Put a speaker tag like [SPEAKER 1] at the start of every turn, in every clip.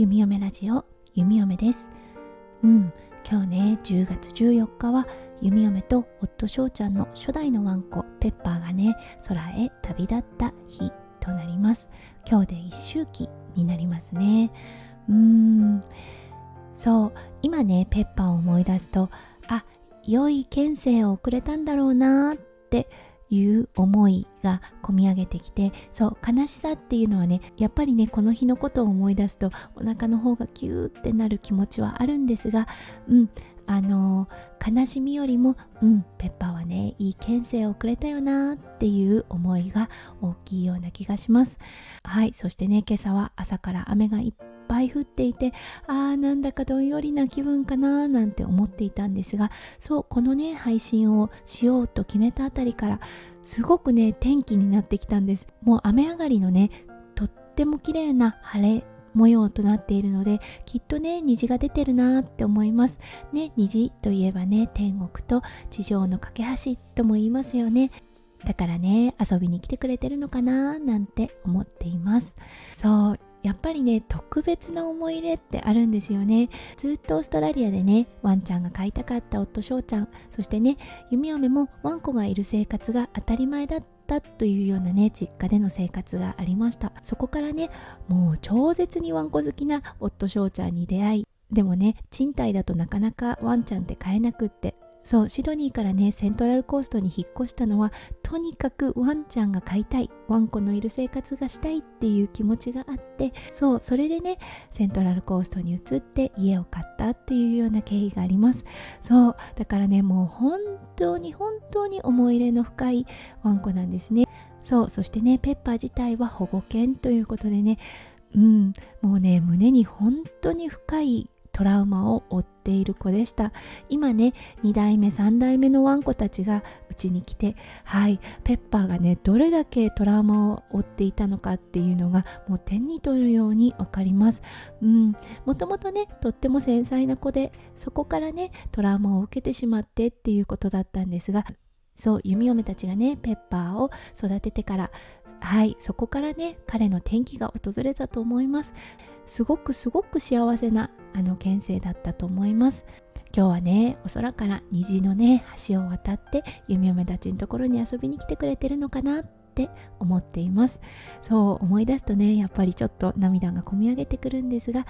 [SPEAKER 1] 弓嫁ラジオ弓嫁です。うん今日ね10月14日は弓嫁と夫翔ちゃんの初代のワンコペッパーがね空へ旅立った日となります。今日で一周期になりますね。うーんそう今ねペッパーを思い出すとあ良い県政を送れたんだろうなっていう思いが込み上げてきてそう悲しさっていうのはねやっぱりねこの日のことを思い出すとお腹の方がキューってなる気持ちはあるんですがうんあのー、悲しみよりもうんペッパーはねいい県政をくれたよなっていう思いが大きいような気がします。はいそしてね今朝は朝から雨がいっい降っていてあーなんだかどんよりな気分かななんて思っていたんですがそうこのね配信をしようと決めたあたりからすごくね天気になってきたんです。もう雨上がりのねとっても綺麗な晴れ模様となっているのできっとね虹が出てるなって思います。ね虹といえばね天国と地上の架け橋とも言いますよね。だからね遊びに来てくれてるのかななんて思っています。ぱりね特別な思い入れってあるんですよね。ずっとオーストラリアでねワンちゃんが飼いたかった夫翔ちゃんそしてね弓嫁もワンコがいる生活が当たり前だったというようなね実家での生活がありました。そこからねもう超絶にワンコ好きな夫翔ちゃんに出会いでもね賃貸だとなかなかワンちゃんって飼えなくってそうシドニーからねセントラルコーストに引っ越したのはとにかくワンちゃんが飼いたいワンコのいる生活がしたいっていう気持ちがあってそうそれでねセントラルコーストに移って家を買ったっていうような経緯があります。そうだからねもう本当に本当に思い入れの深いワンコなんですね。そうそしてねペッパー自体は保護犬ということでねうんもうね胸に本当に深いトラウマを負っている子でした。今ね2代目3代目のワンコたちがうちに来てはいペッパーがねどれだけトラウマを負っていたのかっていうのがもう手に取るように分かります。うん。もともとねとっても繊細な子でそこからねトラウマを受けてしまってっていうことだったんですがそう弓嫁たちがねペッパーを育ててからはいそこからね彼の転機が訪れたと思います。すごくすごく幸せなあの県政だったと思います。今日はねお空から虹のね橋を渡って弓嫁たちのところに遊びに来てくれてるのかなって思っています。そう思い出すとねやっぱりちょっと涙がこみ上げてくるんですが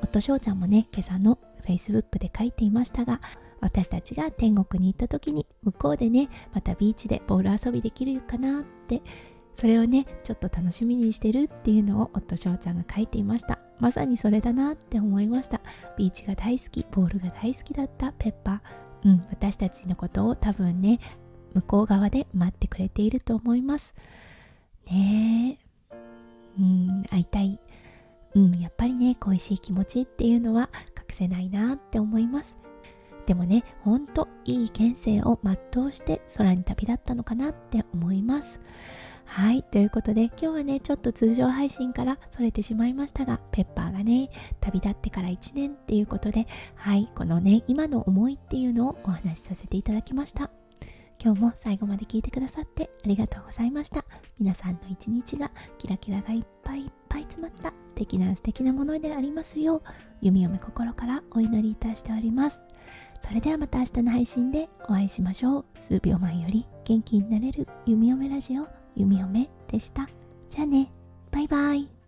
[SPEAKER 1] 夫翔ちゃんもね今朝の Facebook で書いていましたが私たちが天国に行った時に向こうでねまたビーチでボール遊びできるかなってそれをねちょっと楽しみにしてるっていうのを夫翔ちゃんが書いていました。まさにそれだなって思いました。ビーチが大好きボールが大好きだったペッパー。うん私たちのことを多分ね向こう側で待ってくれていると思います。ねえ。うん会いたい。うんやっぱりね恋しい気持ちっていうのは隠せないなって思います。でもねほんといい県政を全うして空に旅立ったのかなって思います。はい。ということで、今日はね、ちょっと通常配信からそれてしまいましたが、ペッパーがね、旅立ってから1年っていうことで、はい。このね、今の思いっていうのをお話しさせていただきました。今日も最後まで聞いてくださってありがとうございました。皆さんの一日がキラキラがいっぱいいっぱい詰まった素敵な素敵なものでありますよう、弓嫁心からお祈りいたしております。それではまた明日の配信でお会いしましょう。数秒前より元気になれる弓嫁ラジオ弓嫁でした。じゃあね、バイバイ。